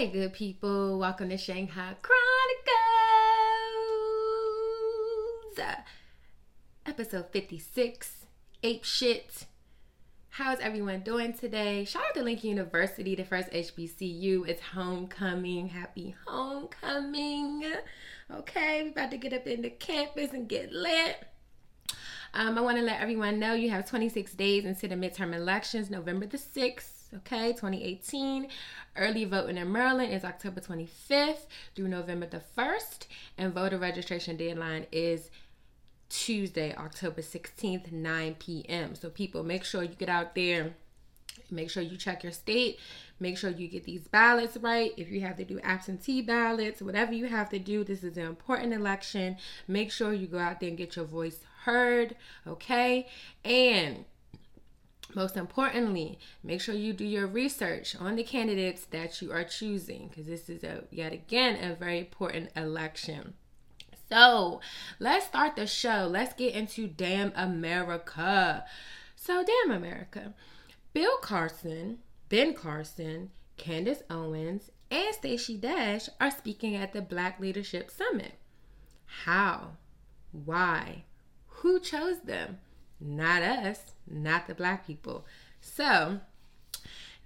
Hey, good people, welcome to Shanghai Chronicles, episode 56. Ape shit. How's everyone doing today? Shout out to Lincoln University, the first HBCU. It's homecoming. Happy homecoming. Okay, we're about to get up into campus and get lit. Um, I want to let everyone know you have 26 days into the midterm elections, November the 6th, okay, 2018. Early voting in Maryland is October 25th through November the 1st, and voter registration deadline is Tuesday, October 16th, 9 p.m. So, people, make sure you get out there. Make sure you check your state. Make sure you get these ballots right. If you have to do absentee ballots, whatever you have to do, this is an important election. Make sure you go out there and get your voice heard, okay? And most importantly, make sure you do your research on the candidates that you are choosing because this is a yet again a very important election. So let's start the show. Let's get into Damn America. So, Damn America. Bill Carson, Ben Carson, Candace Owens, and Stacey Dash are speaking at the Black Leadership Summit. How? Why? Who chose them? Not us, not the black people. So,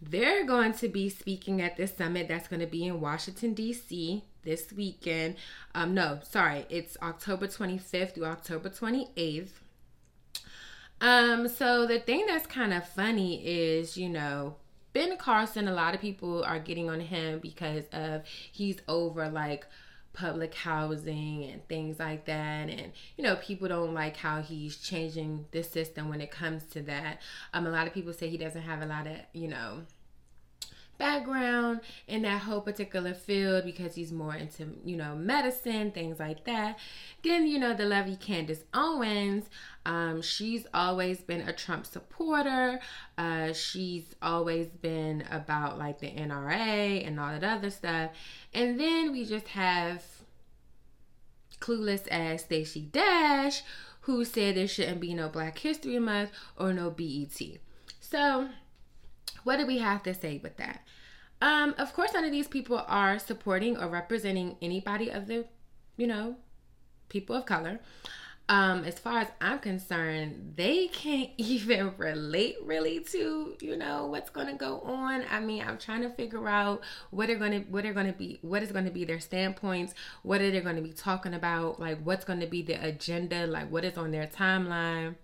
they're going to be speaking at this summit that's going to be in Washington, D.C. this weekend. Um, no, sorry, it's October 25th through October 28th. Um, so the thing that's kind of funny is, you know, Ben Carson, a lot of people are getting on him because of he's over like public housing and things like that. And you know people don't like how he's changing the system when it comes to that. Um a lot of people say he doesn't have a lot of you know background in that whole particular field because he's more into you know medicine things like that. Then you know the lovely candace owens um, she's always been a trump supporter. Uh, she's always been about like the nra and all that other stuff. And then we just have clueless as Stacey Dash, who said there shouldn't be no Black History Month or no BET. So, what do we have to say with that? Um, of course, none of these people are supporting or representing anybody of the, you know, people of color. Um as far as i'm concerned they can't even relate really to you know what's going to go on. I mean i'm trying to figure out what are going to what are going to be what is going to be their standpoints what are they going to be talking about like what's going to be the agenda like what is on their timeline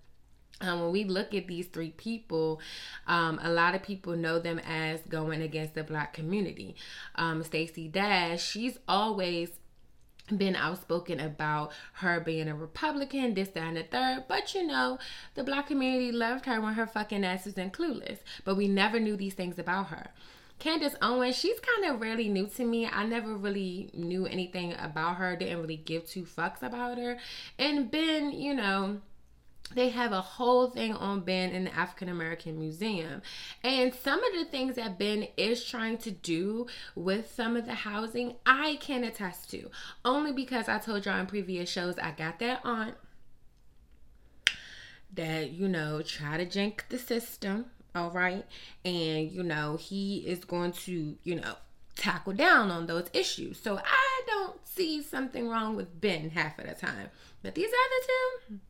um, when we look at these three people, um, a lot of people know them as going against the black community. Um, Stacey Dash, she's always been outspoken about her being a Republican, this, that, and the third. But you know, the black community loved her when her fucking ass was in clueless. But we never knew these things about her. Candace Owens, she's kind of really new to me. I never really knew anything about her, didn't really give two fucks about her. And Ben, you know, they have a whole thing on Ben in the African American Museum. And some of the things that Ben is trying to do with some of the housing, I can attest to. Only because I told y'all in previous shows I got that aunt that, you know, try to jank the system, all right? And, you know, he is going to, you know, tackle down on those issues. So I don't see something wrong with Ben half of the time. But these other two,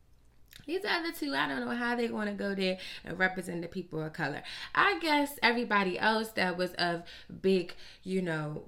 these other two, I don't know how they want to go there and represent the people of color. I guess everybody else that was of big, you know,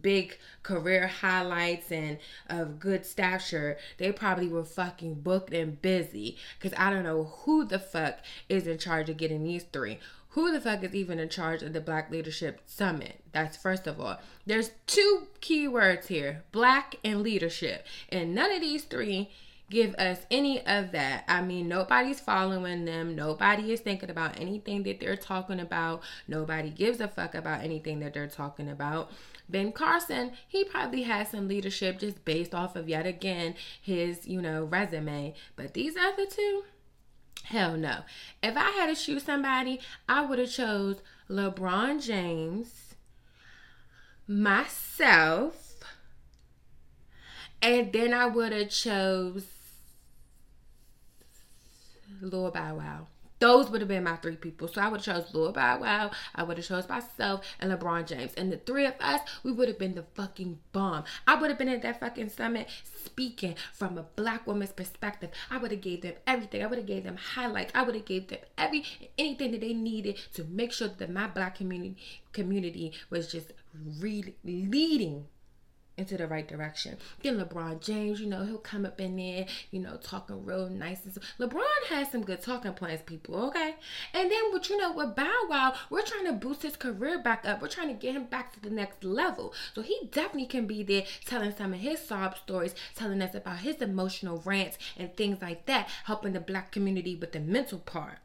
big career highlights and of good stature, they probably were fucking booked and busy. Cause I don't know who the fuck is in charge of getting these three. Who the fuck is even in charge of the Black Leadership Summit? That's first of all. There's two key words here black and leadership. And none of these three give us any of that. I mean, nobody's following them. Nobody is thinking about anything that they're talking about. Nobody gives a fuck about anything that they're talking about. Ben Carson, he probably has some leadership just based off of yet again his, you know, resume. But these other two, hell no. If I had to choose somebody, I would have chose LeBron James, myself, and then I would have chose Lil Bow Wow. Those would have been my three people. So I would have chose Lil Bow Wow, I would have chose myself, and LeBron James. And the three of us, we would have been the fucking bomb. I would have been at that fucking summit speaking from a black woman's perspective. I would have gave them everything. I would have gave them highlights. I would have gave them every anything that they needed to make sure that my black community community was just re- leading into the right direction. Then LeBron James, you know, he'll come up in there, you know, talking real nice. And so LeBron has some good talking points, people, okay? And then, what you know, with Bow Wow, we're trying to boost his career back up. We're trying to get him back to the next level. So he definitely can be there telling some of his sob stories, telling us about his emotional rants and things like that, helping the black community with the mental part.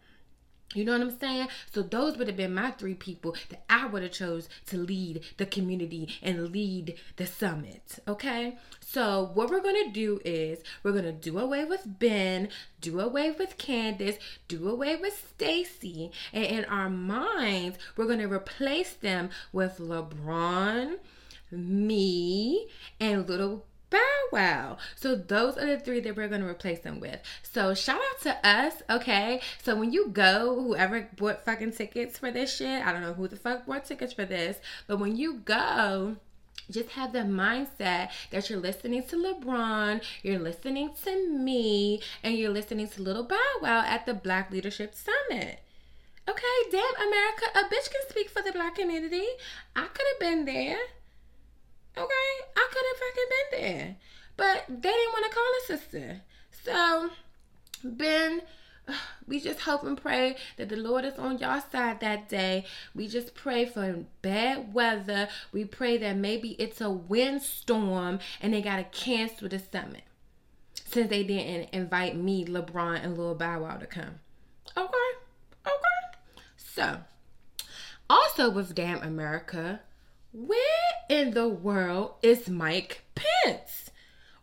You know what I'm saying? So those would have been my three people that I would have chose to lead the community and lead the summit. Okay? So what we're gonna do is we're gonna do away with Ben, do away with Candace, do away with Stacy, and in our minds, we're gonna replace them with LeBron, me, and little Bow Wow. So those are the three that we're gonna replace them with. So shout out to us, okay? So when you go, whoever bought fucking tickets for this shit, I don't know who the fuck bought tickets for this, but when you go, just have the mindset that you're listening to LeBron, you're listening to me, and you're listening to Little Bow Wow at the Black Leadership Summit. Okay, damn America, a bitch can speak for the black community. I could have been there. Okay, I could have fucking been there, but they didn't want to call a sister. So, Ben, we just hope and pray that the Lord is on y'all side that day. We just pray for bad weather. We pray that maybe it's a windstorm and they got to cancel the summit since they didn't invite me, LeBron, and Lil Bow Wow to come. Okay, okay. So, also with Damn America, where in the world is Mike Pence?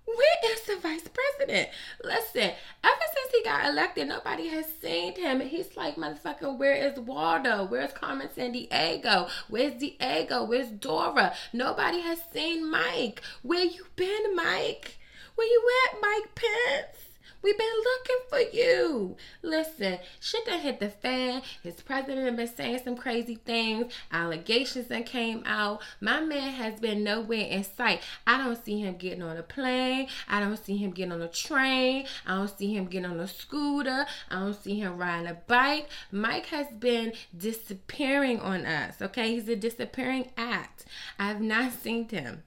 Where is the vice president? Listen, ever since he got elected, nobody has seen him. He's like, motherfucker, where is Waldo? Where's Carmen Sandiego? Where's Diego? Where's Dora? Nobody has seen Mike. Where you been, Mike? Where you at, Mike Pence? We've been looking for you. Listen, shit that hit the fan. His president been saying some crazy things. Allegations that came out. My man has been nowhere in sight. I don't see him getting on a plane. I don't see him getting on a train. I don't see him getting on a scooter. I don't see him riding a bike. Mike has been disappearing on us. Okay, he's a disappearing act. I have not seen him.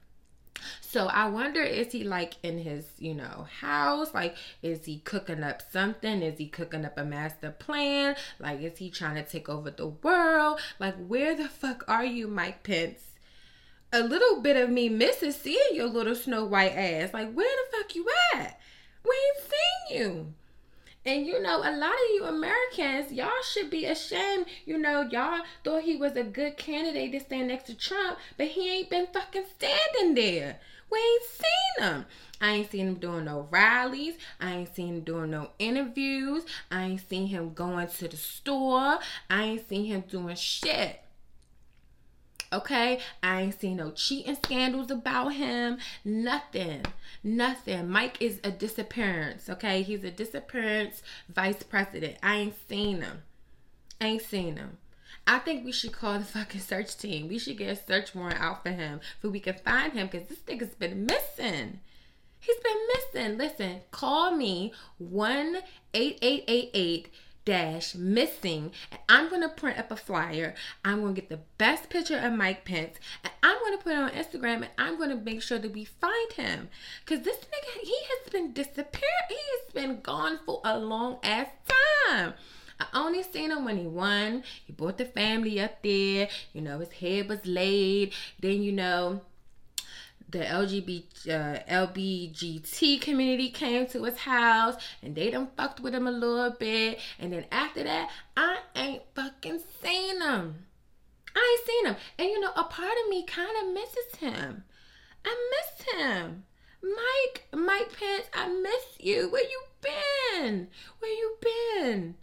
So I wonder is he like in his, you know, house? Like is he cooking up something? Is he cooking up a master plan? Like is he trying to take over the world? Like where the fuck are you, Mike Pence? A little bit of me misses seeing your little snow white ass. Like where the fuck you at? We ain't seen you. And you know, a lot of you Americans, y'all should be ashamed. You know, y'all thought he was a good candidate to stand next to Trump, but he ain't been fucking standing there. We ain't seen him. I ain't seen him doing no rallies. I ain't seen him doing no interviews. I ain't seen him going to the store. I ain't seen him doing shit. Okay, I ain't seen no cheating scandals about him. Nothing. Nothing. Mike is a disappearance. Okay, he's a disappearance vice president. I ain't seen him. I ain't seen him. I think we should call the fucking search team. We should get a search warrant out for him so we can find him because this nigga's been missing. He's been missing. Listen, call me 1 8888 dash missing and i'm going to print up a flyer i'm going to get the best picture of mike pence and i'm going to put it on instagram and i'm going to make sure that we find him because this nigga he has been disappeared he has been gone for a long ass time I only seen him when he won. He brought the family up there. You know, his head was laid. Then, you know, the LGBT uh, LBGT community came to his house and they done fucked with him a little bit. And then after that, I ain't fucking seen him. I ain't seen him. And you know, a part of me kind of misses him. I miss him. Mike, Mike Pence, I miss you. Where you been? Where you been?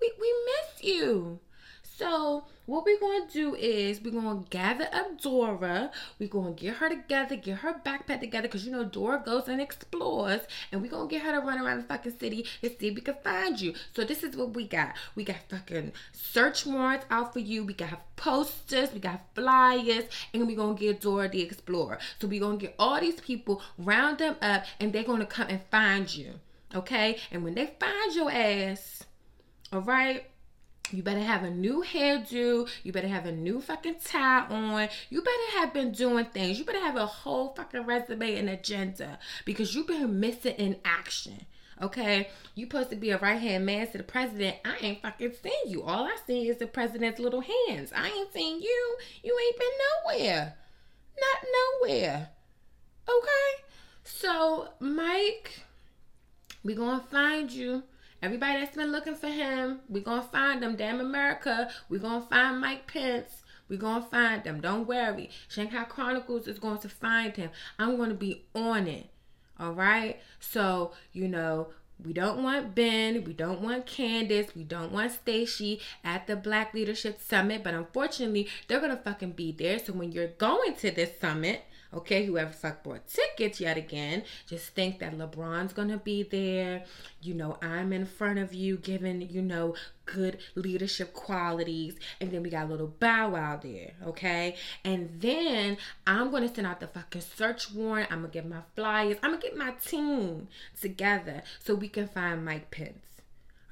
We we miss you. So what we're gonna do is we're gonna gather up Dora. We're gonna get her together, get her backpack together, because you know Dora goes and explores, and we're gonna get her to run around the fucking city and see if we can find you. So this is what we got. We got fucking search warrants out for you. We got posters, we got flyers, and we're gonna get Dora the Explorer. So we're gonna get all these people, round them up, and they're gonna come and find you. Okay? And when they find your ass, all right you better have a new hairdo. You better have a new fucking tie on. You better have been doing things. You better have a whole fucking resume and agenda because you've been missing in action. Okay, you supposed to be a right hand man to the president. I ain't fucking seen you. All I see is the president's little hands. I ain't seen you. You ain't been nowhere. Not nowhere. Okay, so Mike, we gonna find you. Everybody that's been looking for him, we gonna find them. Damn America, we gonna find Mike Pence. we gonna find them. Don't worry. Shanghai Chronicles is going to find him. I'm gonna be on it. All right. So, you know, we don't want Ben, we don't want Candace, we don't want Stacy at the Black Leadership Summit, but unfortunately, they're gonna fucking be there. So when you're going to this summit, Okay, whoever fuck bought tickets yet again, just think that LeBron's gonna be there. You know, I'm in front of you giving, you know, good leadership qualities. And then we got a little bow wow there, okay? And then I'm gonna send out the fucking search warrant. I'm gonna get my flyers. I'm gonna get my team together so we can find Mike Pence.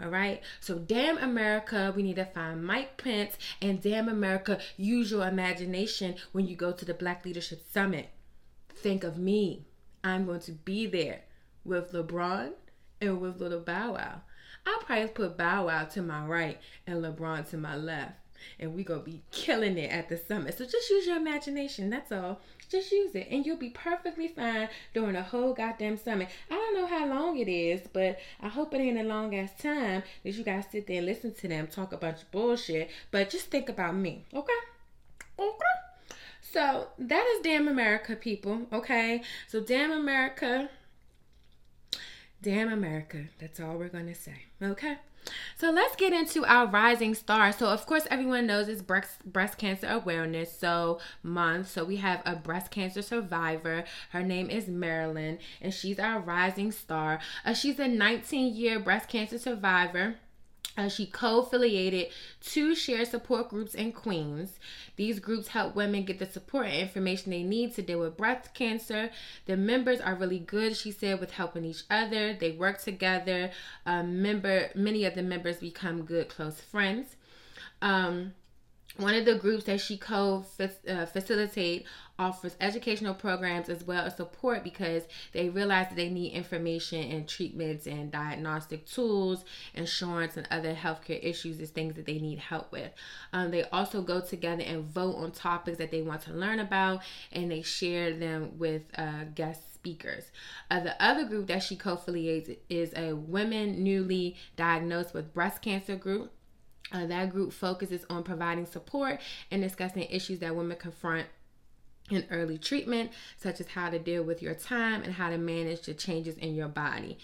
All right. So, damn America, we need to find Mike Pence. And damn America, use your imagination when you go to the Black Leadership Summit. Think of me. I'm going to be there with LeBron and with little Bow Wow. I'll probably put Bow Wow to my right and LeBron to my left. And we're going to be killing it at the summit. So, just use your imagination. That's all. Just use it and you'll be perfectly fine during the whole goddamn summit. I don't know how long it is, but I hope it ain't a long ass time that you guys sit there and listen to them talk a bunch of bullshit. But just think about me, okay? Okay. So that is Damn America, people. Okay. So Damn America. Damn America. That's all we're gonna say. Okay. So let's get into our rising star. So of course everyone knows it's breast breast cancer awareness so month. So we have a breast cancer survivor. Her name is Marilyn and she's our rising star. Uh, she's a 19 year breast cancer survivor. Uh, she co-affiliated two shared support groups in Queens. These groups help women get the support and information they need to deal with breast cancer. The members are really good, she said, with helping each other. They work together. Um, member, many of the members become good close friends. Um, one of the groups that she co-facilitate uh, offers educational programs as well as support because they realize that they need information and treatments and diagnostic tools, insurance, and other healthcare issues is things that they need help with. Um, they also go together and vote on topics that they want to learn about and they share them with uh, guest speakers. Uh, the other group that she co-affiliates is a women newly diagnosed with breast cancer group. Uh, that group focuses on providing support and discussing issues that women confront in early treatment, such as how to deal with your time and how to manage the changes in your body.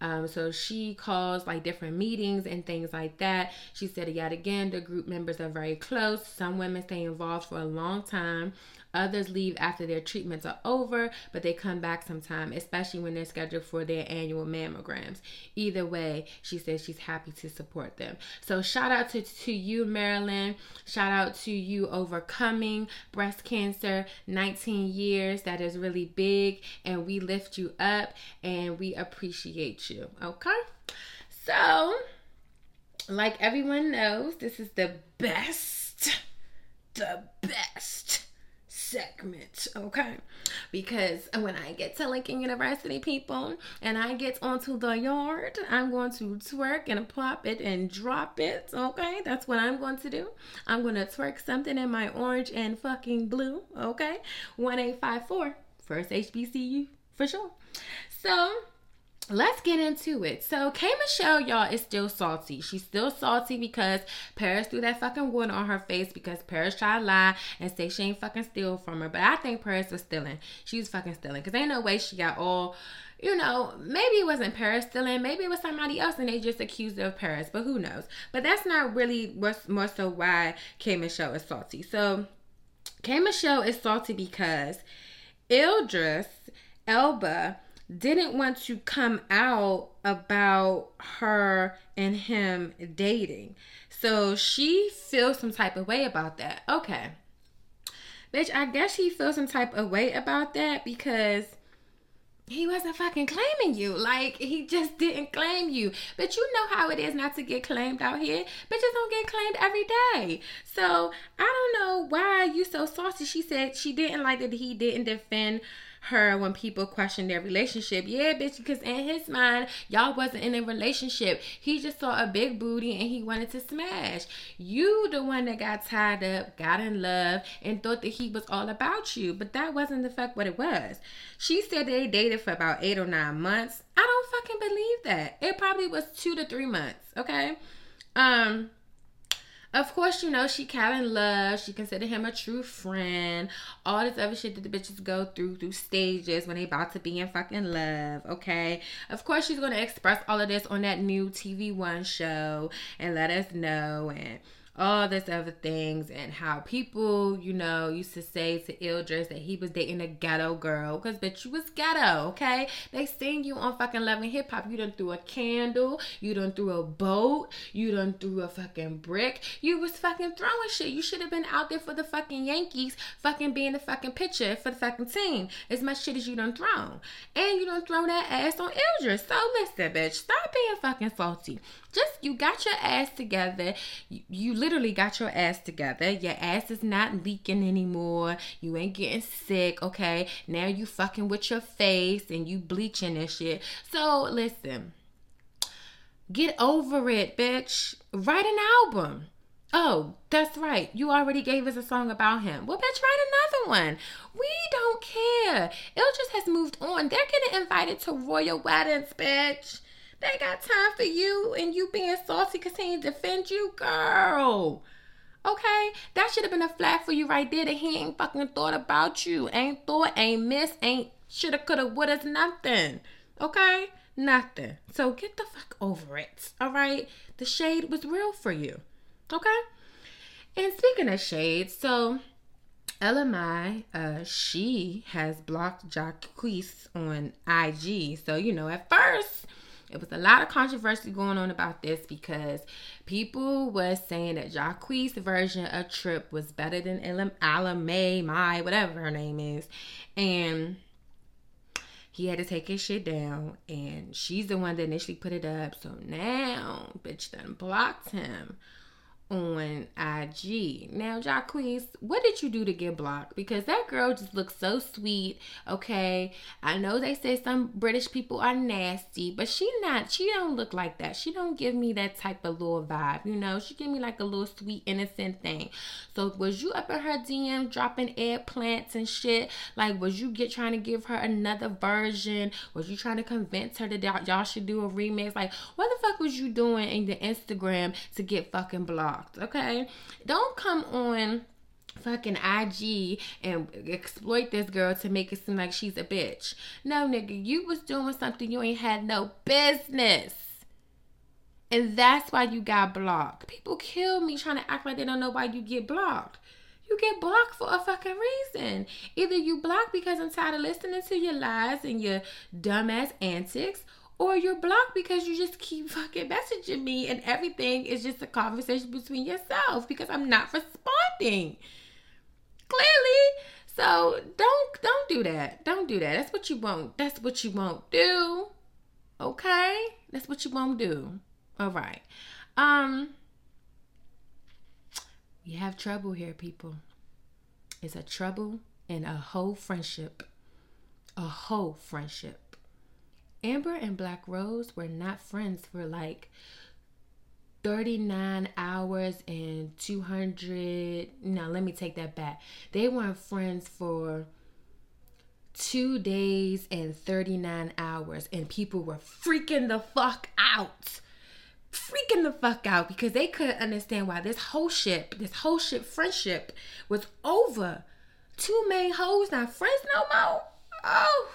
Um, so she calls like different meetings and things like that. She said yet again, the group members are very close. Some women stay involved for a long time. Others leave after their treatments are over, but they come back sometime, especially when they're scheduled for their annual mammograms. Either way, she says she's happy to support them. So shout out to, to you, Marilyn. Shout out to you overcoming breast cancer, 19 years. That is really big, and we lift you up and we appreciate you. Okay? So, like everyone knows, this is the best, the best segment, okay? Because when I get to Lincoln University, people, and I get onto the yard, I'm going to twerk and plop it and drop it, okay? That's what I'm going to do. I'm going to twerk something in my orange and fucking blue, okay? 1854, first HBCU for sure. So, let's get into it. So K Michelle, y'all, is still salty. She's still salty because Paris threw that fucking water on her face because Paris tried to lie and say she ain't fucking steal from her. But I think Paris was stealing. She was fucking stealing. Cause ain't no way she got all you know, maybe it wasn't Paris stealing, maybe it was somebody else and they just accused her of Paris, but who knows? But that's not really what's more so why K Michelle is salty. So K Michelle is salty because Idris Elba didn't want to come out about her and him dating. So she feels some type of way about that. Okay. Bitch, I guess she feels some type of way about that because he wasn't fucking claiming you. Like he just didn't claim you. But you know how it is not to get claimed out here. Bitches don't get claimed every day. So I don't know why you so saucy. She said she didn't like that he didn't defend her when people question their relationship. Yeah, bitch, because in his mind, y'all wasn't in a relationship. He just saw a big booty and he wanted to smash. You, the one that got tied up, got in love, and thought that he was all about you. But that wasn't the fuck what it was. She said they dated for about eight or nine months. I don't fucking believe that. It probably was two to three months, okay? Um, of course, you know, she Calvin love. She considered him a true friend. All this other shit that the bitches go through through stages when they about to be in fucking love. Okay. Of course, she's gonna express all of this on that new TV One show and let us know and all this other things and how people, you know, used to say to Idris that he was dating a ghetto girl because bitch you was ghetto, okay? They seen you on fucking Love and Hip Hop. You done threw a candle, you done threw a boat, you done threw a fucking brick. You was fucking throwing shit. You should have been out there for the fucking Yankees, fucking being the fucking pitcher for the fucking team. As much shit as you done thrown. And you done throw that ass on Idris. So listen, bitch, stop being fucking salty. Just you got your ass together. You, you literally got your ass together. Your ass is not leaking anymore. You ain't getting sick, okay? Now you fucking with your face and you bleaching and shit. So listen. Get over it, bitch. Write an album. Oh, that's right. You already gave us a song about him. Well, bitch, write another one. We don't care. Idris has moved on. They're getting invited to royal weddings, bitch. They got time for you and you being saucy because he ain't defend you, girl. Okay, that should have been a flag for you right there that he ain't fucking thought about you. Ain't thought, ain't missed, ain't shoulda, coulda, woulda, nothing. Okay, nothing. So get the fuck over it. All right, the shade was real for you. Okay. And speaking of shade, so Ella Mai, uh, she has blocked Jacquees on IG. So you know, at first it was a lot of controversy going on about this because people was saying that Jacquees' version of Trip was better than Ella May, My, whatever her name is. And he had to take his shit down. And she's the one that initially put it up. So now, bitch done blocked him on IG. Now, Jacquees, what did you do to get blocked? Because that girl just looks so sweet. Okay, I know they say some British people are nasty, but she not. She don't look like that. She don't give me that type of little vibe. You know, she give me like a little sweet innocent thing. So was you up in her DM dropping eggplants and shit? Like, was you get trying to give her another version? Was you trying to convince her that y'all should do a remix? Like, what the fuck was you doing in the Instagram to get fucking blocked? Okay, don't come on fucking IG and exploit this girl to make it seem like she's a bitch. No, nigga, you was doing something you ain't had no business. And that's why you got blocked. People kill me trying to act like they don't know why you get blocked. You get blocked for a fucking reason. Either you block because I'm tired of listening to your lies and your dumbass antics, or you're blocked because you just keep fucking messaging me and everything is just a conversation between yourself because I'm not responding. Clearly. So don't don't do that. Don't do that. That's what you won't. That's what you won't do. Okay? That's what you won't do. All right. Um we have trouble here, people. It's a trouble in a whole friendship. A whole friendship. Amber and Black Rose were not friends for like 39 hours and 200. No, let me take that back. They weren't friends for two days and 39 hours, and people were freaking the fuck out freaking the fuck out because they couldn't understand why this whole ship, this whole ship friendship was over. Two main hoes not friends no more. Oh,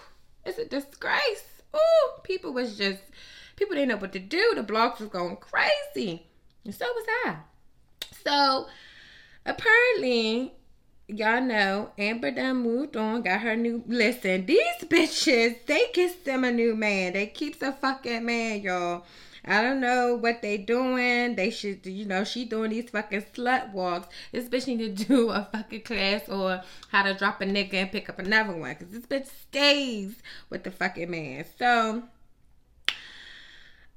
it's a disgrace. Oh, people was just people didn't know what to do. The blogs was going crazy. And so was I. So apparently, y'all know Amber done moved on, got her new listen, these bitches, they kissed them a new man. They keeps a fucking man, y'all. I don't know what they doing. They should, you know, she doing these fucking slut walks. This bitch need to do a fucking class or how to drop a nigga and pick up another one. Cause this bitch stays with the fucking man. So,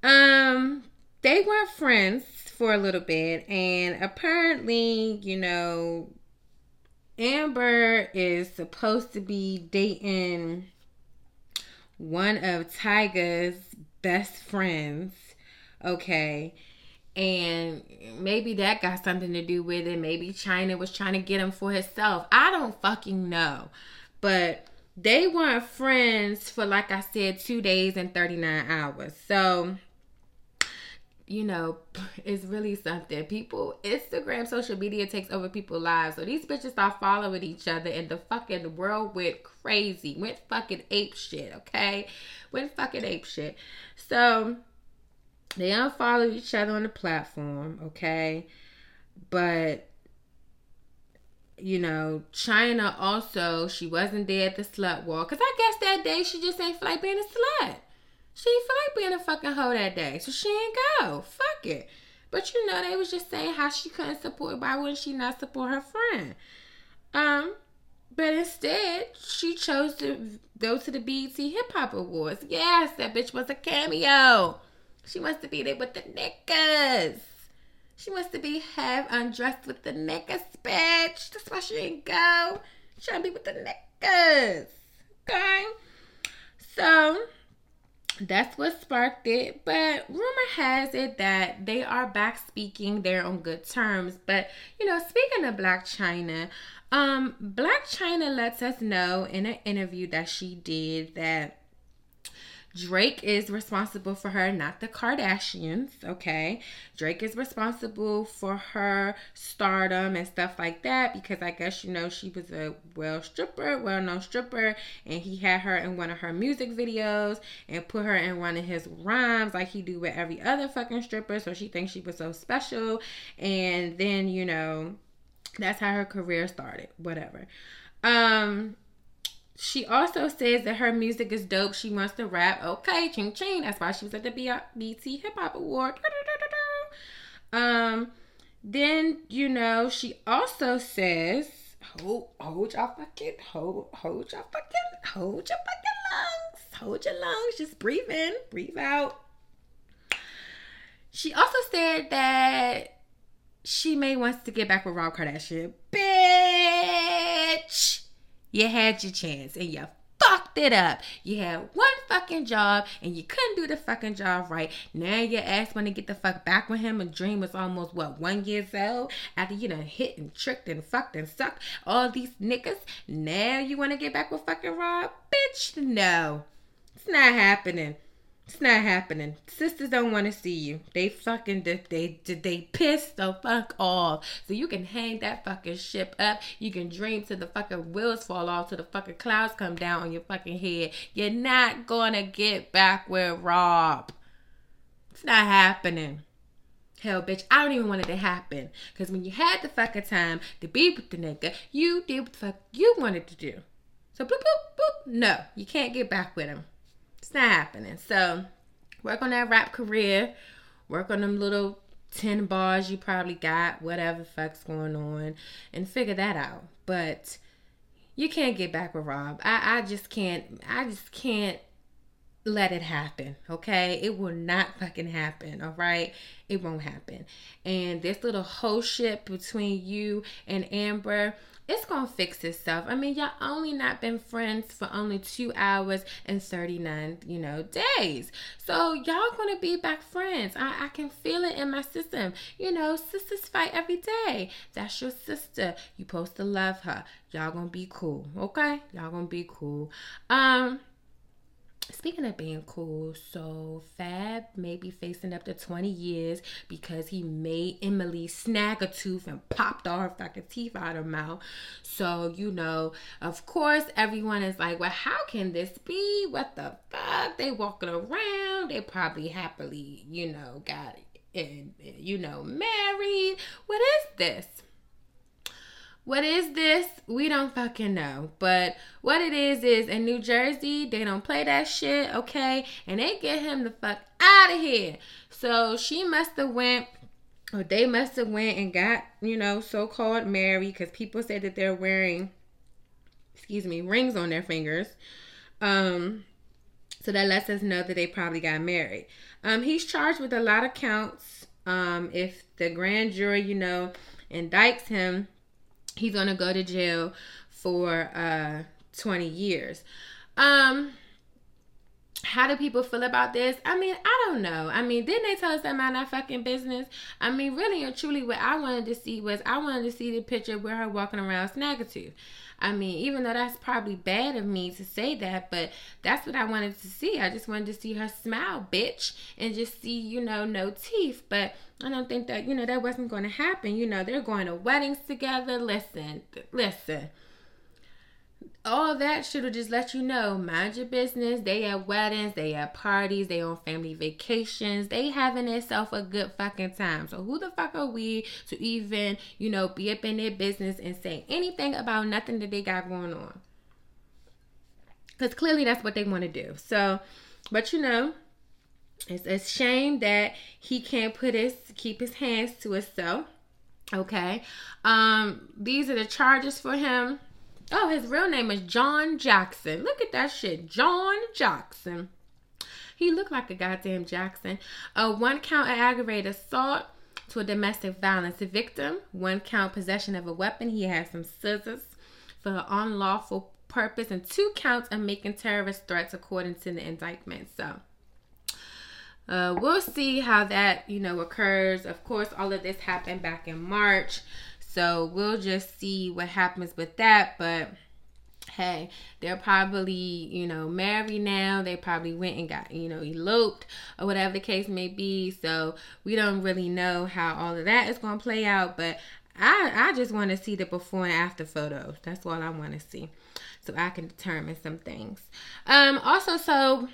um, they were friends for a little bit, and apparently, you know, Amber is supposed to be dating one of Tyga's best friends okay and maybe that got something to do with it maybe Chyna was trying to get him for herself i don't fucking know but they weren't friends for like i said two days and 39 hours so you know, it's really something. People, Instagram, social media takes over people's lives. So these bitches start following each other, and the fucking world went crazy, went fucking ape shit, okay? Went fucking ape shit. So they unfollow each other on the platform, okay? But you know, Chyna also, she wasn't there at the slut walk. Cause I guess that day she just ain't feel like being a slut. She ain't feel like being a fucking hoe that day. So she ain't go. Fuck it. But you know, they was just saying how she couldn't support why wouldn't she not support her friend? Um, but instead, she chose to go to the BET Hip Hop Awards. Yes, that bitch was a cameo. She wants to be there with the niggas. She wants to be half undressed with the niggas, bitch. That's why she ain't go. She to be with the niggas. Okay? So that's what sparked it. But rumor has it that they are back speaking. They're on good terms. But you know, speaking of Blac Chyna, um, Blac Chyna lets us know in an interview that she did that Drake is responsible for her, not the Kardashians, okay? Drake is responsible for her stardom and stuff like that because I guess you know she was a well stripper, well known stripper, and he had her in one of her music videos and put her in one of his rhymes like he do with every other fucking stripper. So she thinks she was so special. And then, you know, that's how her career started. Whatever. Um she also says that her music is dope. She wants to rap. Okay, ching ching. That's why she was at the BET Hip Hop Award. Um, then you know she also says, hold, hold y'all fucking, hold, hold y'all fucking, hold your fucking lungs, hold your lungs. Just breathe in, breathe out. She also said that she may wants to get back with Rob Kardashian. Bitch you had your chance and you fucked it up. You had one fucking job and you couldn't do the fucking job right. Now your ass want to get the fuck back with him. A Dream was almost what one years old after you done hit and tricked and fucked and sucked all these niggas. Now you want to get back with fucking Rob, bitch? No, it's not happening. It's not happening. Sisters don't want to see you. They fucking they they they piss the fuck off. So you can hang that fucking ship up. You can dream till the fucking wheels fall off, till the fucking clouds come down on your fucking head. You're not gonna get back with Rob. It's not happening. Hell, bitch, I don't even want it to happen. Cause when you had the fucking time to be with the nigga, you did what the fuck you wanted to do. So boop boop boop. No, you can't get back with him. Not happening. So work on that rap career. Work on them little 10 bars you probably got, whatever fuck's going on, and figure that out. But you can't get back with Rob. I, I just can't I just can't let it happen. Okay. It will not fucking happen. All right. It won't happen. And this little whole shit between you and Amber, it's gonna fix itself. I mean, y'all only not been friends for only two hours and 39, you know, days. So y'all gonna be back friends. I, I can feel it in my system. You know, sisters fight every day. That's your sister. You supposed to love her. Y'all gonna be cool. Okay? Y'all gonna be cool. Um Speaking of being cool, so Fab may be facing up to 20 years because he made Emily snag a tooth and popped all her fucking teeth out of her mouth. So, you know, of course, everyone is like, well, how can this be? What the fuck? They walking around. They probably happily, you know, got, and, you know, married. What is this? What is this? We don't fucking know. But what it is is in New Jersey, they don't play that shit, okay? And they get him the fuck out of here. So she must have went or they must have went and got, you know, so-called married because people say that they're wearing excuse me, rings on their fingers. Um so that lets us know that they probably got married. Um he's charged with a lot of counts. Um if the grand jury, you know, indicts him, he's gonna go to jail for uh 20 years um how do people feel about this? I mean, I don't know. I mean, didn't they tell us that mind our fucking business? I mean, really and truly, what I wanted to see was I wanted to see the picture where her walking around Snaggletooth. I mean, even though that's probably bad of me to say that, but that's what I wanted to see. I just wanted to see her smile, bitch, and just see, you know, no teeth. But I don't think that, you know, that wasn't going to happen. You know, they're going to weddings together. Listen, listen all that should have just let you know mind your business. They at weddings they at parties they on family vacations. They having themselves a good fucking time. So who the fuck are we to even you know be up in their business and say anything about nothing that they got going on? Because clearly that's what they want to do. So but you know it's a shame that he can't put his keep his hands to himself okay? Um these are the charges for him Oh, his real name is John Jackson. Look at that shit. John Jackson. He looked like a goddamn Jackson. Uh, one count of aggravated assault to a domestic violence victim. One count possession of a weapon. He had some scissors for unlawful purpose. And two counts of making terrorist threats according to the indictment. So. Uh, we'll see how that you know occurs. Of course, all of this happened back in March. So we'll just see what happens with that. But hey, they're probably, you know, married now. They probably went and got, you know, eloped or whatever the case may be. So we don't really know how all of that is going to play out. But I, I just want to see the before and after photos. That's all I want to see. So I can determine some things. Um, also, so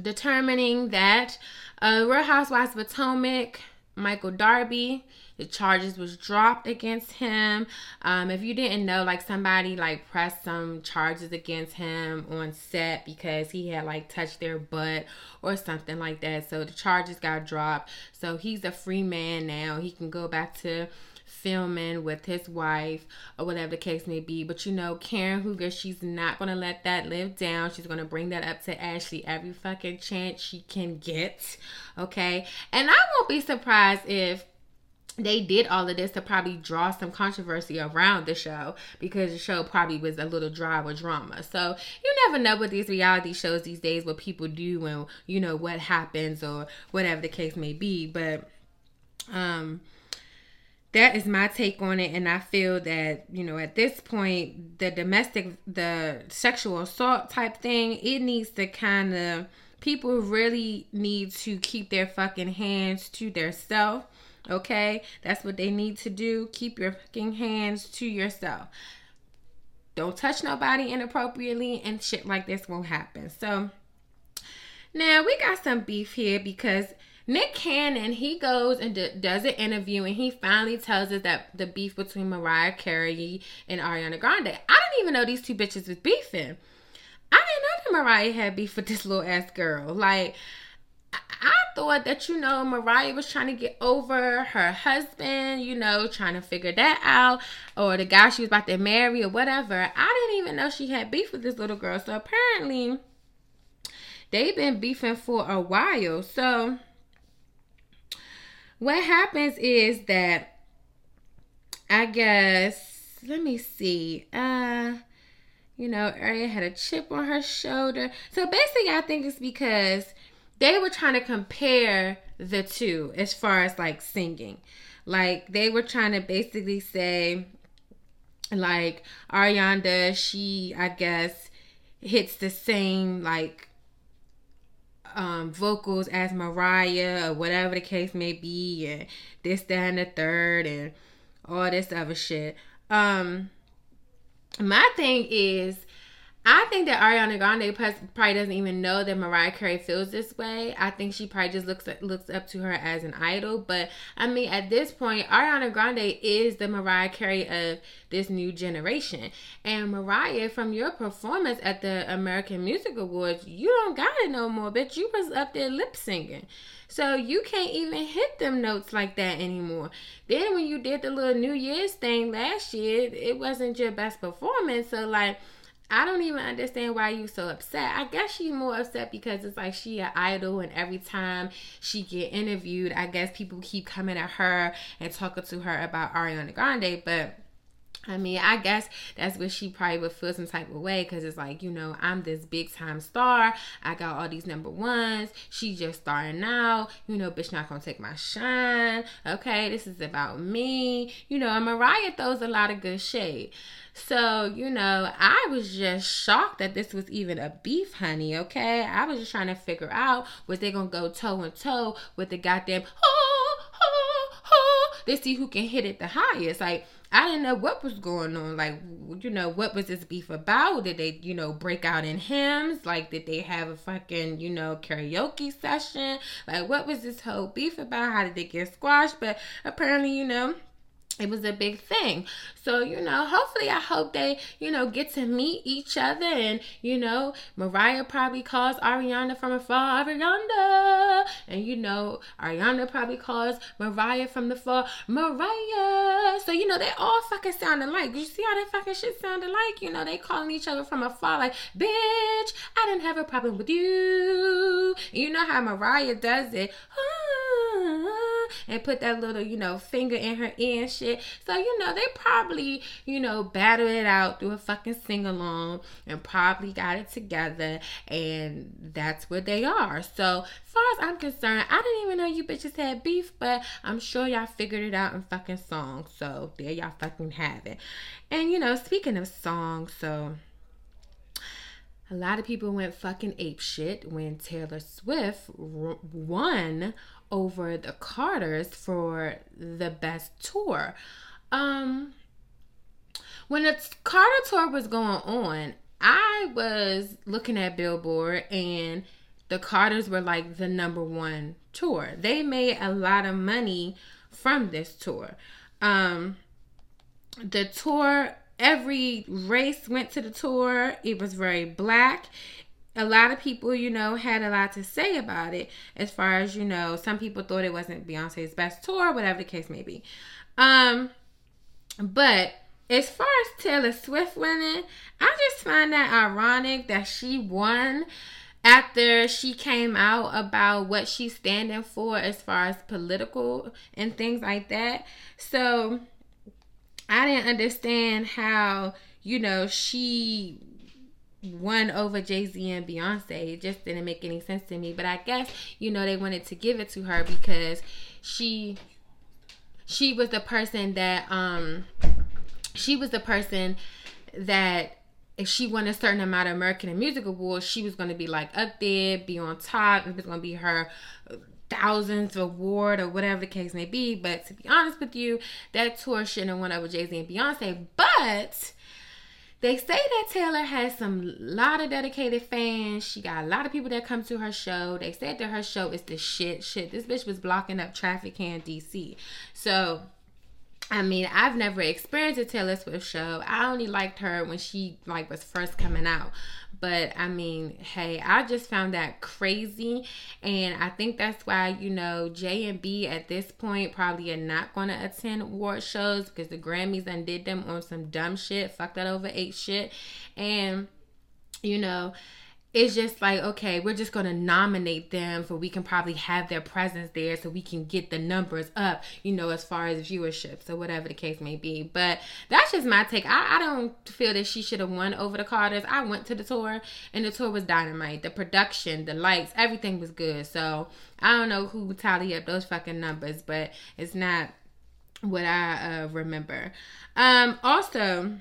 determining that uh, Real Housewives of Potomac, Michael Darby, the charges was dropped against him. Um, if you didn't know, like somebody like pressed some charges against him on set because he had like touched their butt or something like that. So the charges got dropped. So he's a free man now. He can go back to filming with his wife or whatever the case may be. But you know, Karen Huger, she's not gonna let that live down. She's gonna bring that up to Ashley every fucking chance she can get. Okay. And I won't be surprised if they did all of this to probably draw some controversy around the show because the show probably was a little dry with drama. So you never know what these reality shows these days, what people do and you know what happens or whatever the case may be. But um that is my take on it and i feel that you know at this point the domestic the sexual assault type thing it needs to kind of people really need to keep their fucking hands to their. Okay? That's what they need to do. Keep your fucking hands to yourself. Don't touch nobody inappropriately and shit like this won't happen. So now we got some beef here because Nick Cannon, he goes and d- does an interview and he finally tells us that the beef between Mariah Carey and Ariana Grande. I didn't even know these two bitches was beefing. I didn't know that Mariah had beef with this little ass girl. Like, I thought that, you know, Mariah was trying to get over her husband, you know, trying to figure that out, or the guy she was about to marry, or whatever. I didn't even know she had beef with this little girl. So apparently, they've been beefing for a while. So what happens is that I guess let me see. Uh you know, Aria had a chip on her shoulder. So basically I think it's because they were trying to compare the two as far as like singing. Like they were trying to basically say like Ariana, she I guess hits the same like um, vocals as Mariah or whatever the case may be, and this, that, and the third, and all this other shit. Um, my thing is, I think that Ariana Grande probably doesn't even know that Mariah Carey feels this way. I think she probably just looks looks up to her as an idol. But I mean, at this point, Ariana Grande is the Mariah Carey of this new generation. And Mariah, from your performance at the American Music Awards, you don't got it no more, bitch. You was up there lip singing. So you can't even hit them notes like that anymore. Then when you did the little New Year's thing last year, it wasn't your best performance. So like I don't even understand why you so upset. I guess she's more upset because it's like she an idol and every time she get interviewed, I guess people keep coming at her and talking to her about Ariana Grande, but I mean, I guess that's what she probably would feel some type of way because it's like, you know, I'm this big time star. I got all these number ones. She just starting out. You know, bitch not gonna take my shine. Okay, this is about me. You know, and Mariah throws a lot of good shade. So, you know, I was just shocked that this was even a beef, honey, okay? I was just trying to figure out was they gonna go toe and toe with the goddamn oh, oh, oh, they see who can hit it the highest. Like, I didn't know what was going on. Like, you know, what was this beef about? Did they, you know, break out in hymns? Like, did they have a fucking, you know, karaoke session? Like, what was this whole beef about? How did they get squashed? But apparently, you know, it was a big thing. So, you know, hopefully I hope they, you know, get to meet each other and, you know, Mariah probably calls Ariana from afar, Ariana. And, you know, Ariana probably calls Mariah from the far, Mariah. So, you know, they all fucking sound alike. You see how that fucking shit sound alike? You know, they calling each other from afar like, bitch, I didn't have a problem with you. You know how Mariah does it. Ah, and put that little, you know, finger in her ear and shit. So, you know, they probably, you know, battled it out through a fucking sing along and probably got it together. And that's where they are. So, as far as I'm concerned, I didn't even know you bitches had beef, but I'm sure y'all figured it out in fucking song. So, there y'all fucking have it. And, you know, speaking of songs, so a lot of people went fucking ape shit when Taylor Swift won over the Carters for the best tour. Um, when the Carter tour was going on, I was looking at Billboard and the Carters were like the number one tour. They made a lot of money from this tour. Um, the tour, every race went to the tour. It was very black a lot of people, you know, had a lot to say about it. As far as you know, some people thought it wasn't Beyonce's best tour, whatever the case may be. Um, but as far as Taylor Swift winning, I just find that ironic that she won after she came out about what she's standing for as far as political and things like that. So I didn't understand how, you know, she won over Jay Z and Beyonce. It just didn't make any sense to me. But I guess you know they wanted to give it to her because she she was the person that um she was the person that if she won a certain amount of American and Music Awards, she was going to be like up there, be on top. It was going to be her thousands award or whatever the case may be. But to be honest with you, that tour shouldn't have went over Jay Z and Beyonce. But they say that Taylor has some lot of dedicated fans. She got a lot of people that come to her show. They said that her show is the shit. Shit, this bitch was blocking up traffic here in DC. So I mean, I've never experienced a Taylor Swift show. I only liked her when she like was first coming out. But I mean, hey, I just found that crazy. And I think that's why, you know, J and B at this point probably are not going to attend award shows because the Grammys undid them on some dumb shit, fuck that over eight shit. And, you know, it's just like okay we're just gonna nominate them so we can probably have their presence there so we can get the numbers up you know as far as viewership so whatever the case may be. But that's just my take. I, I don't feel that she should have won over the carters. I went to the tour and the tour was dynamite. The production the lights everything was good. So i don't know who tally up those fucking numbers but it's not what i uh, remember. Um also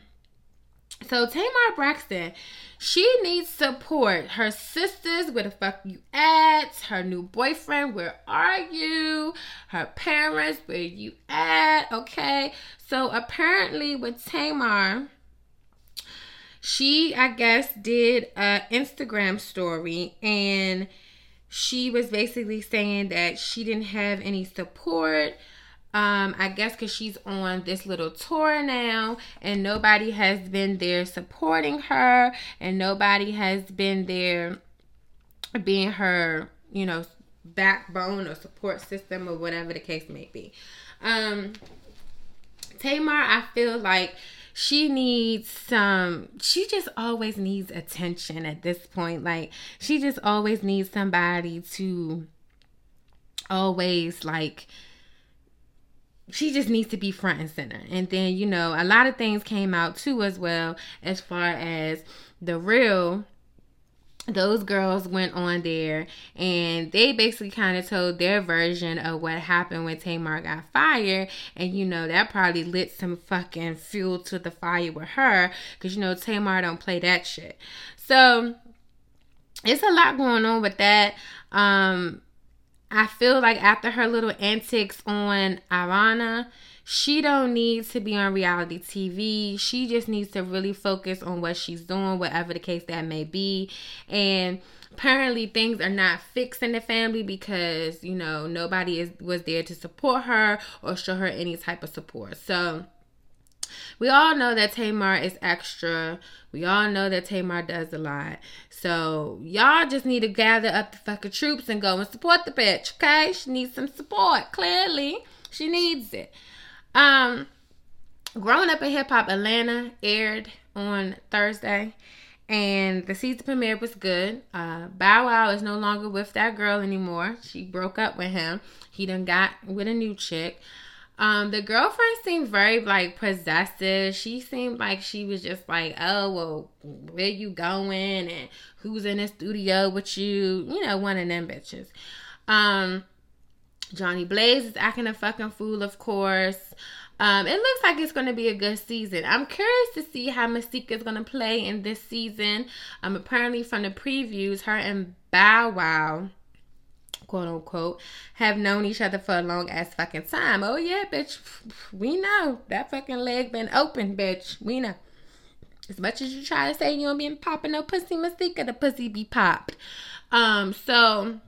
so Tamar Braxton, she needs support. Her sisters, where the fuck you at? Her new boyfriend, where are you? Her parents, where you at? Okay. So apparently with Tamar, she I guess did a Instagram story and she was basically saying that she didn't have any support um, I guess because she's on this little tour now, and nobody has been there supporting her, and nobody has been there being her, you know, backbone or support system or whatever the case may be. Um, Tamar, I feel like she needs some she just always needs attention at this point like she just always needs somebody to always like she just needs to be front and center. And then, you know, a lot of things came out too as well as far as the real those girls went on there and they basically kind of told their version of what happened when Tamar got fired. And you know, that probably lit some fucking fuel to the fire with her because you know, Tamar don't play that shit. So it's a lot going on with that. Um, I feel like after her little antics on Ariana, she don't need to be on reality TV. She just needs to really focus on what she's doing, whatever the case that may be. And apparently things are not fixed in the family because, you know, nobody is was there to support her or show her any type of support. So we all know that Tamar is extra. We all know that Tamar does a lot. So y'all just need to gather up the fucking troops and go and support the bitch, okay? She needs some support. Clearly, she needs it. Um, Growing Up in Hip Hop Atlanta aired on Thursday, and the season premiere was good. Uh, Bow Wow is no longer with that girl anymore. She broke up with him. He done got with a new chick. Um, the girlfriend seemed very like possessive. She seemed like she was just like, oh well, where you going and who's in the studio with you? You know, one of them bitches. Um, Johnny Blaze is acting a fucking fool, of course. Um, it looks like it's going to be a good season. I'm curious to see how Mystique is going to play in this season. Um, apparently from the previews, her and Bow Wow quote unquote, have known each other for a long ass fucking time. Oh yeah, bitch, we know that fucking leg been open, bitch. We know. As much as you try to say you don't be popping no pussy, Mystique, the pussy be popped. Um, so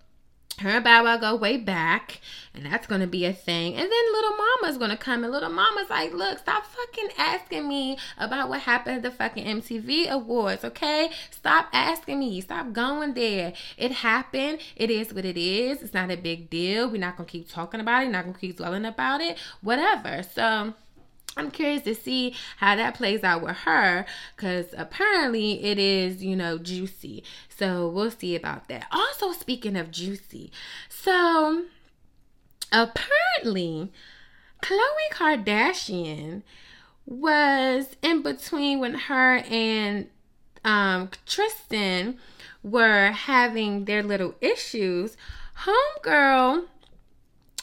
her and Bow Wow go way back, and that's gonna be a thing. And then little mama's gonna come, and little mama's like, "Look, stop fucking asking me about what happened at the fucking MTV Awards, okay? Stop asking me. Stop going there. It happened. It is what it is. It's not a big deal. We're not gonna keep talking about it. We're not gonna keep dwelling about it. Whatever." So. I'm curious to see how that plays out with her because apparently it is, you know, juicy. So we'll see about that. Also, speaking of juicy, so apparently Khloe Kardashian was in between when her and um, Tristan were having their little issues. Homegirl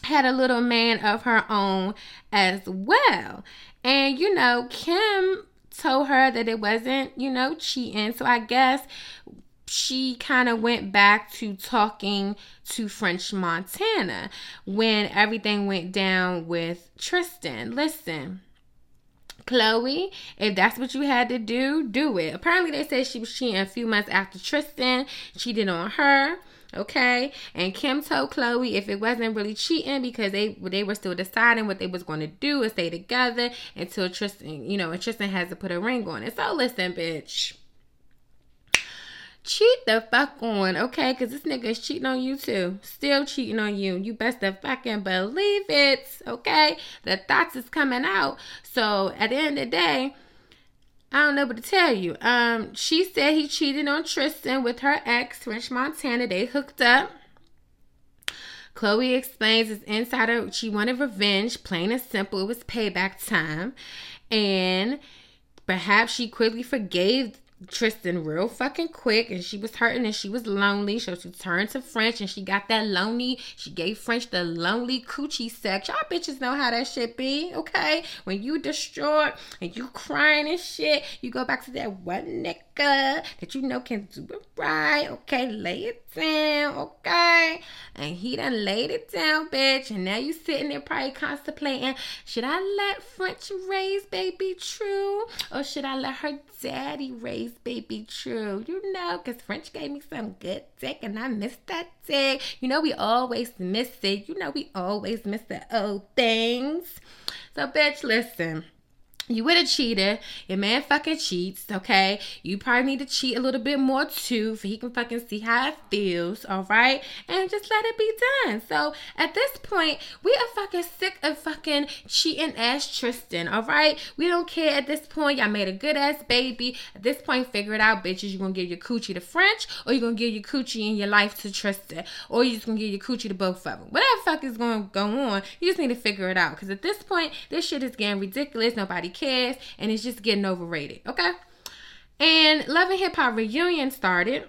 had a little man of her own as well. And you know, Kim told her that it wasn't, you know, cheating. So I guess she kind of went back to talking to French Montana when everything went down with Tristan. Listen, Khloe, if that's what you had to do, do it. Apparently, they said she was cheating a few months after Tristan cheated on her. Okay, and Kim told Khloe if it wasn't really cheating because they they were still deciding what they was going to do and stay together until Tristan, you know, and Tristan has to put a ring on it. So listen, bitch cheat the fuck on, okay? Because this nigga is cheating on you too. Still cheating on you. You best to fucking believe it, okay? The thoughts is coming out. So at the end of the day, I don't know what to tell you. Um, she said he cheated on Tristan with her ex, French Montana. They hooked up. Khloe explains it's insider. She wanted revenge, plain and simple. It was payback time. And perhaps she quickly forgave Tristan real fucking quick and she was hurting and she was lonely. So she turned to French and she got that lonely. She gave French the lonely coochie sex. Y'all bitches know how that shit be, okay? When you distraught and you crying and shit, you go back to that one nigga that you know can do it right, okay? Lay it down, okay? And he done laid it down, bitch. And now you sitting there probably contemplating, should I let French raise baby true? Or should I let her daddy raise baby true. You know, because French gave me some good dick and I missed that dick. You know, we always miss it. You know, we always miss the old things. So, bitch, listen you with a cheater, your man fucking cheats, okay? You probably need to cheat a little bit more too, so he can fucking see how it feels, all right? And just let it be done. So at this point, we are fucking sick of fucking cheating ass Tristan, all right? We don't care at this point. Y'all made a good ass baby. At this point, figure it out, bitches. You gonna give your coochie to French, or you gonna give your coochie in your life to Tristan, or you just gonna give your coochie to both of them. Whatever fuck is gonna go on, you just need to figure it out. Because at this point, this shit is getting ridiculous. Nobody cares, and it's just getting overrated. Okay. And Love and Hip Hop reunion started.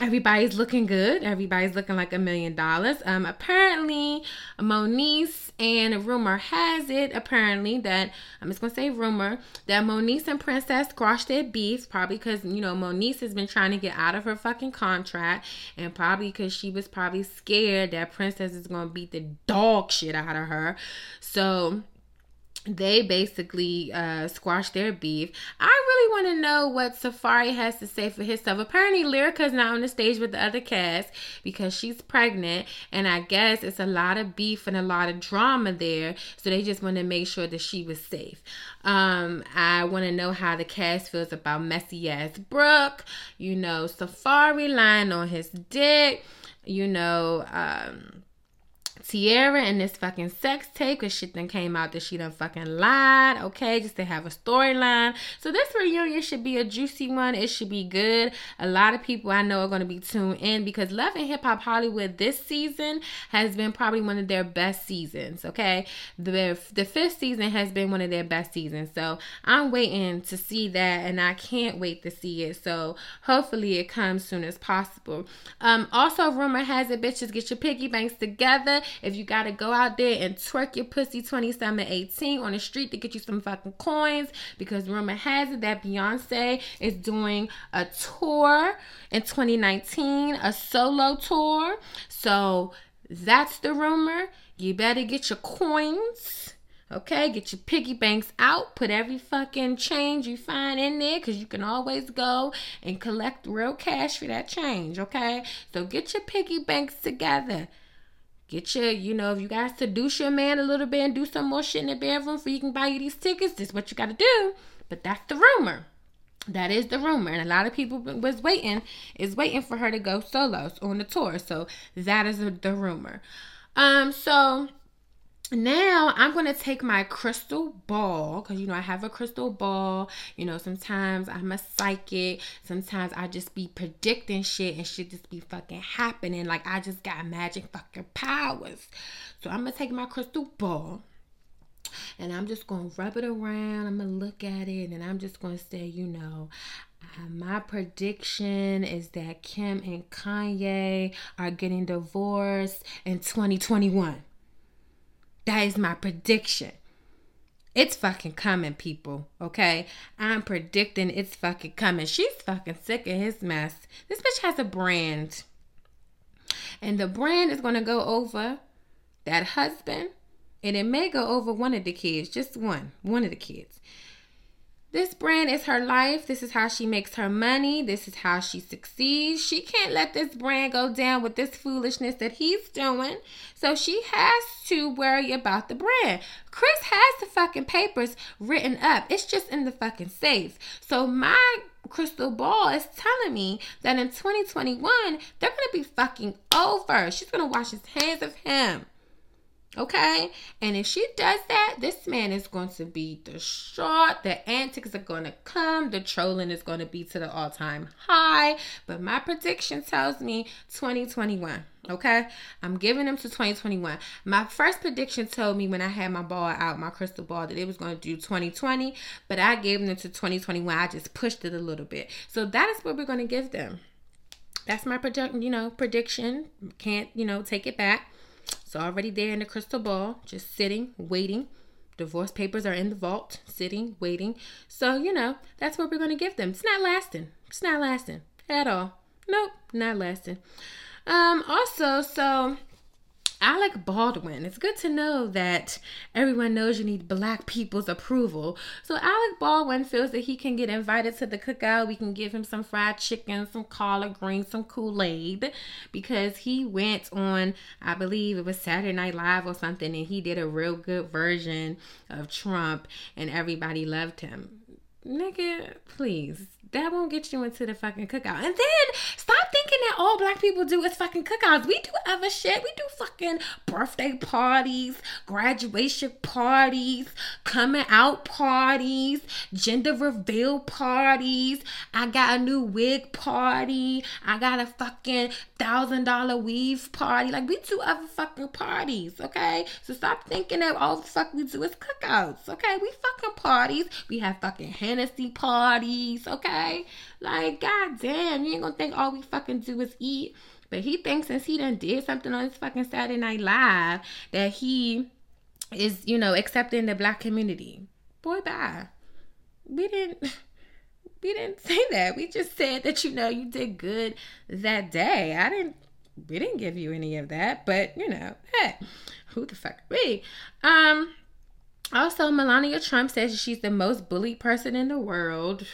Everybody's looking good. Everybody's looking like a million dollars. Um, apparently, Moniece and rumor has it, apparently that I'm just gonna say rumor that Moniece and Princess squashed their beef, probably because you know Moniece has been trying to get out of her fucking contract, and probably because she was probably scared that Princess is gonna beat the dog shit out of her. So they basically uh, squashed their beef. I really want to know what Safari has to say for his stuff. Apparently, Lyrica's not on the stage with the other cast because she's pregnant, and I guess it's a lot of beef and a lot of drama there. So they just want to make sure that she was safe. Um, I want to know how the cast feels about messy ass Brooke. You know, Safari lying on his dick. You know, um Teairra and this fucking sex tape because shit then came out that she done fucking lied, okay, just to have a storyline. So this reunion should be a juicy one. It should be good. A lot of people I know are going to be tuned in because Love and Hip Hop Hollywood this season has been probably one of their best seasons, okay? The, the fifth season has been one of their best seasons. So I'm waiting to see that and I can't wait to see it. So hopefully it comes soon as possible. Um, also, rumor has it, bitches, get your piggy banks together if you gotta go out there and twerk your pussy 27 18 on the street to get you some fucking coins, because rumor has it that Beyonce is doing a tour in 2019, a solo tour. So that's the rumor. You better get your coins. Okay, get your piggy banks out. Put every fucking change you find in there because you can always go and collect real cash for that change. Okay, so get your piggy banks together. Get your, you know, if you guys seduce your man a little bit and do some more shit in the bedroom so you can buy you these tickets, this is what you got to do. But that's the rumor. That is the rumor, and a lot of people was waiting, is waiting for her to go solos on the tour. So that is the rumor. Um, so now I'm going to take my crystal ball because you know I have a crystal ball. You know, sometimes I'm a psychic, sometimes I just be predicting shit and shit just be fucking happening. Like I just got magic fucking powers. So I'm going to take my crystal ball and I'm just going to rub it around. I'm going to look at it and I'm just going to say, you know, uh, my prediction is that Kim and Kanye are getting divorced in 2021. That is my prediction. It's fucking coming, people. Okay? I'm predicting it's fucking coming. She's fucking sick of his mess. This bitch has a brand. And the brand is going to go over that husband. And it may go over one of the kids, just one, one of the kids. This brand is her life. This is how she makes her money. This is how she succeeds. She can't let this brand go down with this foolishness that he's doing. So she has to worry about the brand. Kris has the fucking papers written up. It's just in the fucking safe. So my crystal ball is telling me that in 2021, they're going to be fucking over. She's going to wash his hands of him. Okay? And if she does that, this man is going to be distraught. The antics are going to come. The trolling is going to be to the all time high. But my prediction tells me 2021. Okay? I'm giving them to 2021. My first prediction told me when I had my ball out, my crystal ball, that it was going to do 2020. But I gave them to 2021. I just pushed it a little bit. So that is what we're going to give them. That's my prediction, you know, prediction. Can't, you know, take it back. It's already there in the crystal ball, just sitting, waiting. Divorce papers are in the vault, sitting, waiting. So, you know, that's what we're going to give them. It's not lasting. It's not lasting at all. Nope, not lasting. Um, also, so Alec Baldwin. It's good to know that everyone knows you need black people's approval. So Alec Baldwin feels that he can get invited to the cookout. We can give him some fried chicken, some collard greens, some Kool-Aid because he went on, I believe it was Saturday Night Live or something, and he did a real good version of Trump and everybody loved him. Nigga, please that won't get you into the fucking cookout. And then stop thinking that all black people do is fucking cookouts. We do other shit. We do fucking birthday parties, graduation parties, coming out parties, gender reveal parties. I got a new wig party. I got a fucking thousand dollar weave party. Like we do other fucking parties, okay? So stop thinking that all the fuck we do is cookouts, okay? We fucking parties. We have fucking Hennessy parties, okay? Like, goddamn, you ain't gonna think all we fucking do is eat. But he thinks since he done did something on his fucking Saturday Night Live that he is, you know, accepting the black community. Boy, bye. We didn't we didn't say that. We just said that you know you did good that day. I didn't we didn't give you any of that, but you know, hey, who the fuck are we? Um also Melania Trump says she's the most bullied person in the world.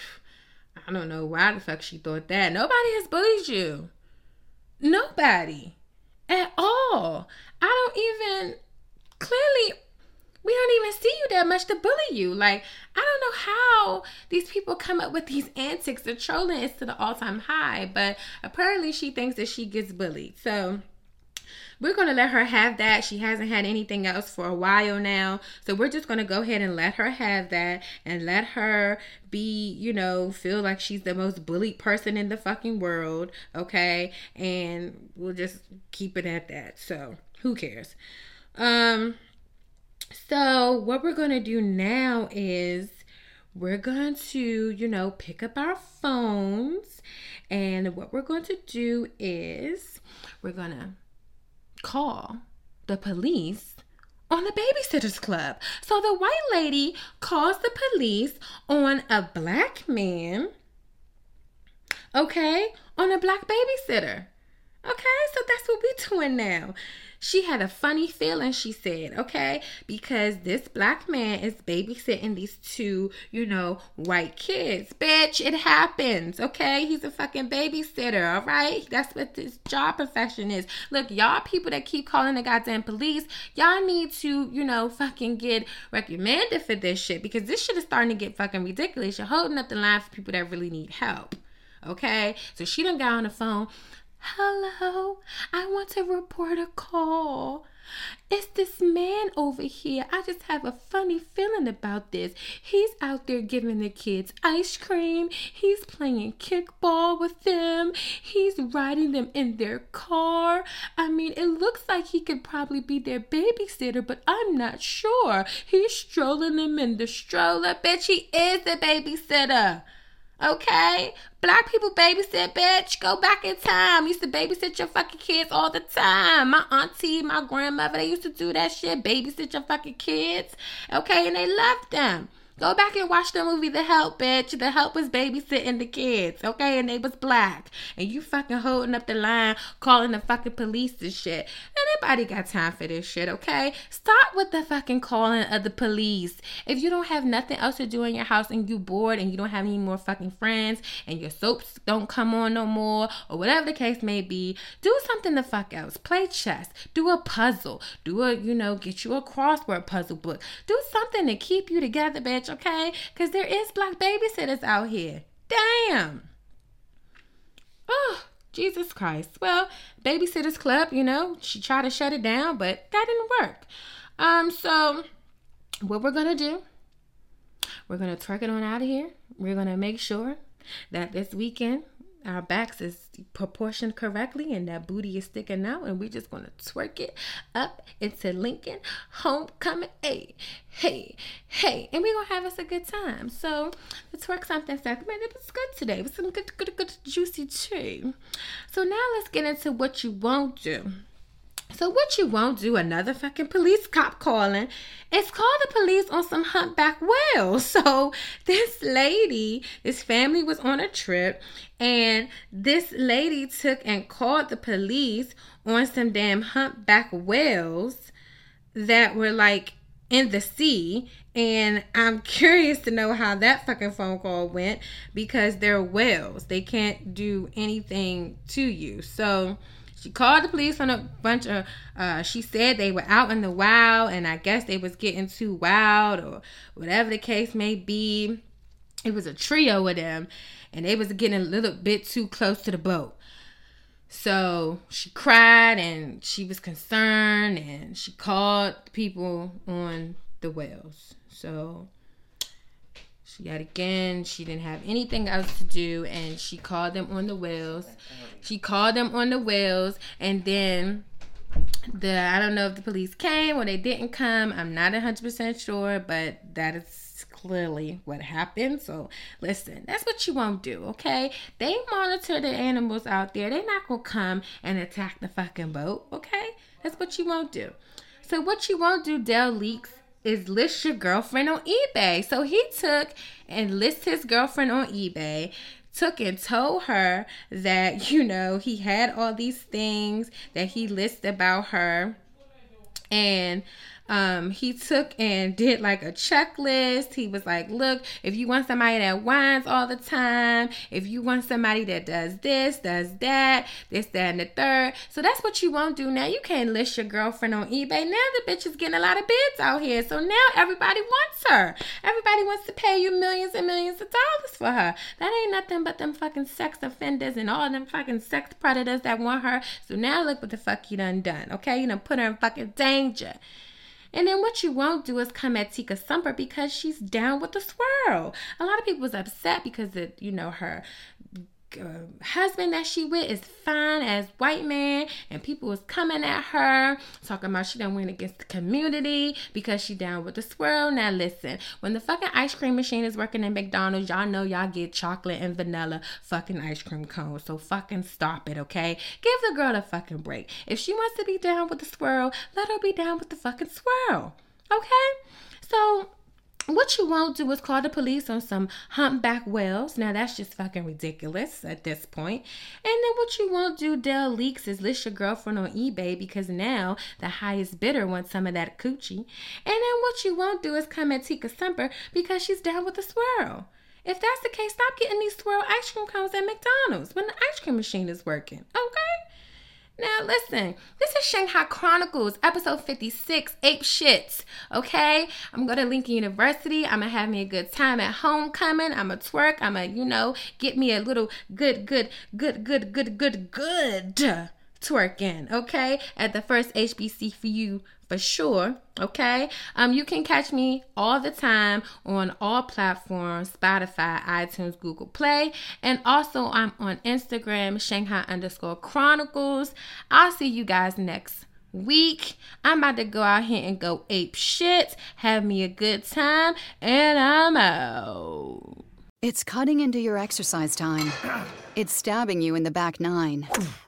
I don't know why the fuck she thought that. Nobody has bullied you. Nobody. At all. I don't even clearly we don't even see you that much to bully you. Like, I don't know how these people come up with these antics. The trolling is to the all time high, but apparently she thinks that she gets bullied. So we're going to let her have that. She hasn't had anything else for a while now. So we're just going to go ahead and let her have that and let her be, you know, feel like she's the most bullied person in the fucking world. Okay. And we'll just keep it at that. So who cares? Um, so what we're going to do now is we're going to, you know, pick up our phones. And what we're going to do is we're going to call the police on the babysitters club. So the white lady calls the police on a black man, okay, on a black babysitter. Okay, so that's what we're doing now. She had a funny feeling, she said, okay, because this black man is babysitting these two, you know, white kids. Bitch, it happens, okay? He's a fucking babysitter, all right? That's what this job profession is. Look, y'all people that keep calling the goddamn police, y'all need to, you know, fucking get recommended for this shit because this shit is starting to get fucking ridiculous. You're holding up the line for people that really need help. Okay? So she done got on the phone. Hello, I want to report a call. It's this man over here. I just have a funny feeling about this. He's out there giving the kids ice cream. He's playing kickball with them. He's riding them in their car. I mean, it looks like he could probably be their babysitter, but I'm not sure. He's strolling them in the stroller. Bet he is the babysitter. Okay? Black people babysit, bitch. Go back in time. Used to babysit your fucking kids all the time. My auntie, my grandmother, they used to do that shit. Babysit your fucking kids. Okay? And they loved them. Go back and watch the movie The Help, bitch. The Help was babysitting the kids, okay? And they was black. And you fucking holding up the line, calling the fucking police and shit. Anybody got time for this shit, okay? Stop with the fucking calling of the police. If you don't have nothing else to do in your house and you bored and you don't have any more fucking friends and your soaps don't come on no more or whatever the case may be, do something the fuck else. Play chess. Do a puzzle. Do a, you know, get you a crossword puzzle book. Do something to keep you together, bitch okay? Because there is black babysitters out here. Damn. Oh, Jesus Christ. Well, Babysitters Club, you know, she tried to shut it down, but that didn't work. Um, so what we're gonna do, we're gonna twerk it on out of here. We're gonna make sure that this weekend our backs is proportioned correctly and that booty is sticking out and we're just gonna twerk it up into Lincoln homecoming. Hey hey hey and we're gonna have us a good time. So the twerk something segment it was good today. It was some good good good juicy tea. So now let's get into what you won't do so what you won't do, another fucking police cop calling, is call the police on some humpback whales. So this lady, this family was on a trip, and this lady took and called the police on some damn humpback whales that were like in the sea. And I'm curious to know how that fucking phone call went because they're whales. They can't do anything to you. So she called the police on a bunch of. Uh, she said they were out in the wild, and I guess they was getting too wild, or whatever the case may be. It was a trio of them, and they was getting a little bit too close to the boat. So she cried and she was concerned, and she called people on the whales. So Yet again, she didn't have anything else to do, and she called them on the whales. She called them on the whales, and then the I don't know if the police came or they didn't come. I'm not 100% sure, but that is clearly what happened. So listen, that's what you won't do, okay? They monitor the animals out there. They're not gonna come and attack the fucking boat, okay? That's what you won't do. So what you won't do, Dell leaks is list your girlfriend on eBay. So he took and list his girlfriend on eBay took and told her that you know he had all these things that he lists about her and um, he took and did like a checklist. He was like, Look, if you want somebody that whines all the time, if you want somebody that does this, does that, this, that, and the third. So that's what you won't do now. You can't list your girlfriend on eBay. Now the bitch is getting a lot of bids out here. So now everybody wants her. Everybody wants to pay you millions and millions of dollars for her. That ain't nothing but them fucking sex offenders and all them fucking sex predators that want her. So now look what the fuck you done done. Okay? You done put her in fucking danger. And then what you won't do is come at Tika Sumpter because she's down with the swirl. A lot of people was upset because of, you know, her Uh, husband that she with is fine as white man and people was coming at her talking about she don't win against the community because she down with the swirl. Now listen when the fucking ice cream machine is working in mcdonald's y'all know y'all get chocolate and vanilla fucking ice cream cones. So fucking stop it okay? Give the girl a fucking break. If she wants to be down with the swirl let her be down with the fucking swirl okay? So what you won't do is call the police on some humpback whales. Now that's just fucking ridiculous at this point. And then what you won't do, Dell Leaks, is list your girlfriend on eBay because now the highest bidder wants some of that coochie. And then what you won't do is come at Tika Sumpter because she's down with the swirl. If that's the case, stop getting these swirl ice cream cones at McDonald's when the ice cream machine is working. Now, listen, this is Shanghai Chronicles, episode 56, Ape Shits. Okay? I'm going to Lincoln University. I'm going to have me a good time at homecoming. I'm going to twerk. I'm going to, you know, get me a little good, good, good, good, good, good, good twerking. Okay? At the first HBCU for sure. Okay. Um, you can catch me all the time on all platforms Spotify, iTunes, Google Play. And also, I'm on Instagram, Shanghai underscore Chronicles. I'll see you guys next week. I'm about to go out here and go ape shit, have me a good time, and I'm out. It's cutting into your exercise time. It's stabbing you in the back nine.